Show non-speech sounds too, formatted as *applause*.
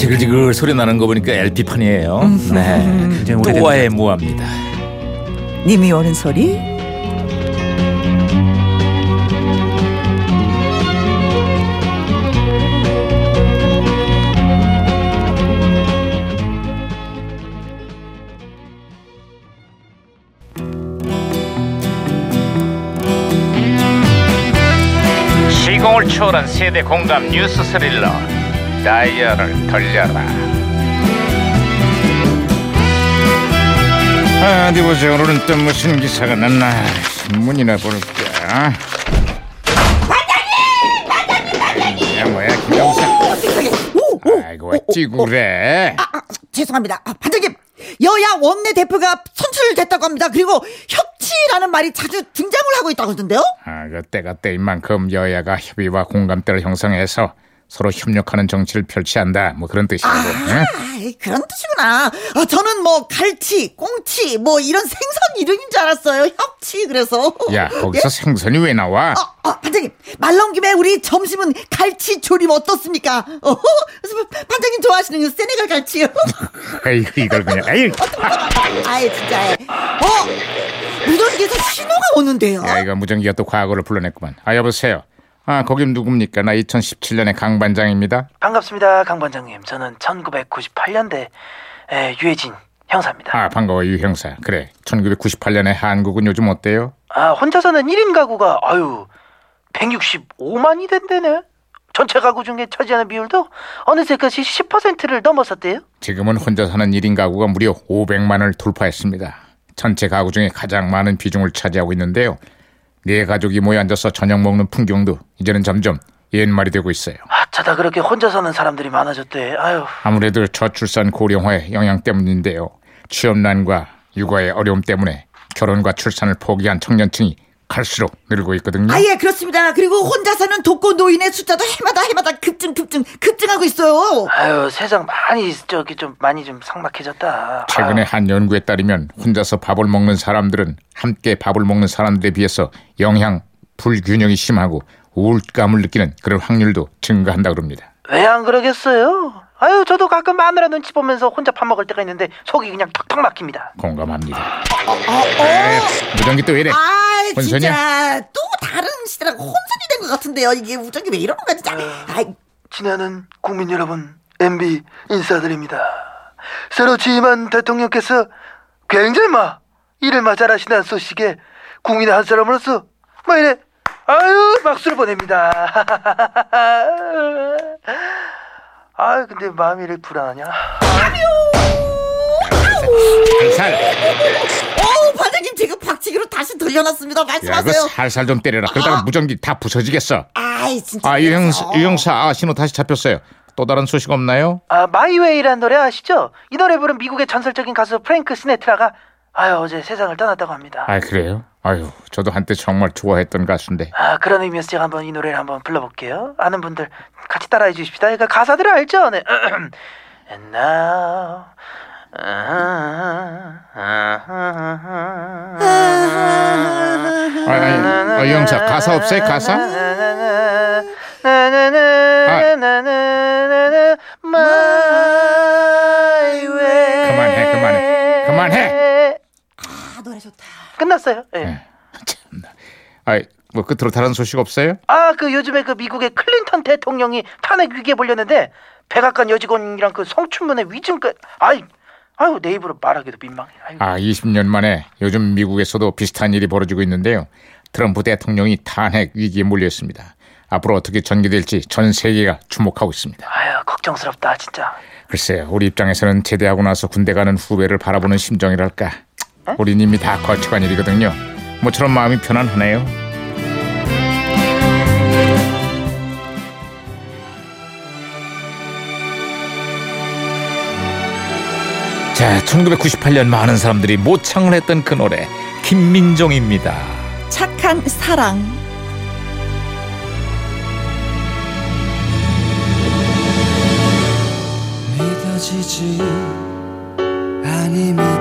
지글지글 소리 나는 거 보니까 LP판이에요. 네. 굉장히 오래된 또와의 무합니다. 님이 오는 소리 시공을 초월한 세대 공감 뉴스 스릴러 다이얼을 돌려라. 아, 어디 보자. 오늘은 또 무슨 기사가 났나. 신문이나 볼까. 반장님! 야 뭐야 김영사 아이고 어찌 그래. 아, 죄송합니다. 아, 반장님, 여야 원내 대표가 선출됐다고 합니다. 그리고 협치라는 말이 자주 등장을 하고 있다고 하던데요? 아, 그 때가 때인 만큼 여야가 협의와 공감대를 형성해서 서로 협력하는 정치를 펼치한다. 뭐 그런 뜻이고. 응? 아, 그런 뜻이구나. 아, 저는 뭐 갈치, 꽁치, 뭐 이런 생선 이름인 줄 알았어요. 협치 그래서. 야, 거기서 생선이 왜 나와? 어, 어, 반장님, 말 나온 김에 우리 점심은 갈치 조림 어떻습니까? 어, 반장님 좋아하시는 세네갈 갈치요. *laughs* 아이고 이걸 그냥. 아이, *laughs* 아이, 진짜. 어, 무전기에서 신호가 오는데요. 야 이거 무전기가 또 과거를 불러냈구만. 아 여보세요. 아 거긴 누굽니까? 나 2017년의 강 반장입니다. 반갑습니다, 강 반장님. 저는 1998년대 유해진 형사입니다. 아 반가워 유 형사. 그래. 1998년의 한국은 요즘 어때요? 아, 혼자서는 1인 가구가 아유 165만이 된대네. 전체 가구 중에 차지하는 비율도 어느새 그것이 10%를 넘어섰대요. 지금은 혼자 사는 1인 가구가 무려 500만을 돌파했습니다. 전체 가구 중에 가장 많은 비중을 차지하고 있는데요. 네 가족이 모여 앉아서 저녁 먹는 풍경도 이제는 점점 옛말이 되고 있어요. 아차다 그렇게 혼자 사는 사람들이 많아졌대. 아유, 아무래도 저출산 고령화의 영향 때문인데요. 취업난과 육아의 어려움 때문에 결혼과 출산을 포기한 청년층이 갈수록 늘고 있거든요. 아, 예, 그렇습니다. 그리고 혼자 사는 독거 노인의 숫자도 해마다 해마다 급증, 급증, 급증하고 있어요. 아유 세상 많이 저기 좀 많이 좀 삭막해졌다. 최근에 한 연구에 따르면 혼자서 밥을 먹는 사람들은 함께 밥을 먹는 사람들에 비해서 영양 불균형이 심하고 우울감을 느끼는 그런 확률도 증가한다 그럽니다. 왜 안 그러겠어요? 아유 저도 가끔 마누라 눈치 보면서 혼자 밥 먹을 때가 있는데 속이 그냥 턱턱 막힙니다. 공감합니다. 어, 어. 에이, 무전기 또 이래? 아, 혼선이야? 진짜 또 다른 시대랑 혼선이 된 것 같은데요. 이게 우정이 왜 이러는 거야, 진짜. 아, 지나는 국민 여러분, MB 인사드립니다. 새로 취임한 대통령께서 굉장히 막 일을 마 잘하신다는 소식에 국민의 한 사람으로서 막 이래 아유 박수를 보냅니다. *laughs* 아유 근데 마음이 이렇게 불안하냐? 살살. 어, 반장님 제가 박치기로 다시 돌려놨습니다. 야, 그 말씀하세요. 살살 좀 때려라. 그러다가 무전기 다 부서지겠어. 아이, 진짜. 아, 유형사, 그래서. 유형사, 아, 신호 다시 잡혔어요. 또 다른 소식 없나요? 아 My Way라는 노래 아시죠? 이 노래 부른 미국의 전설적인 가수 프랭크 시나트라가 아유 어제 세상을 떠났다고 합니다. 아, 그래요? 아유, 저도 한때 정말 좋아했던 가수인데. 아 그런 의미에서 제가 한번 이 노래를 한번 불러볼게요. 아는 분들 같이 따라해 주십시다. 그러니까 가사들을 알죠? 네. *clears throat* And now. 아, 어, 유형사, 가사 없어요, 가사? 그만해, 그만해. 그만해. 아, 노래 좋다. 끝났어요. 예. 네. 참나. 아이, 뭐 끝으로 다른 소식 없어요? 아, 그 요즘에 그 미국의 클린턴 대통령이 탄핵 위기에 몰렸는데 백악관 여직원이랑 그 성춘문의 위증까지 아이, 아유 내 입으로 말하기도 민망해. 아유. 아, 20년 만에 요즘 미국에서도 비슷한 일이 벌어지고 있는데요. 트럼프 대통령이 탄핵 위기에 몰렸습니다. 앞으로 어떻게 전개될지 전 세계가 주목하고 있습니다. 아유 걱정스럽다 진짜. 글쎄요, 우리 입장에서는 제대하고 나서 군대 가는 후배를 바라보는 심정이랄까. 우린 이미 다 거쳐간 일이거든요. 모처럼 마음이 편안하네요. 자, 1998년 많은 사람들이 모창을 했던 그 노래 김민종입니다. 착한 사랑. 믿어지지 아니 믿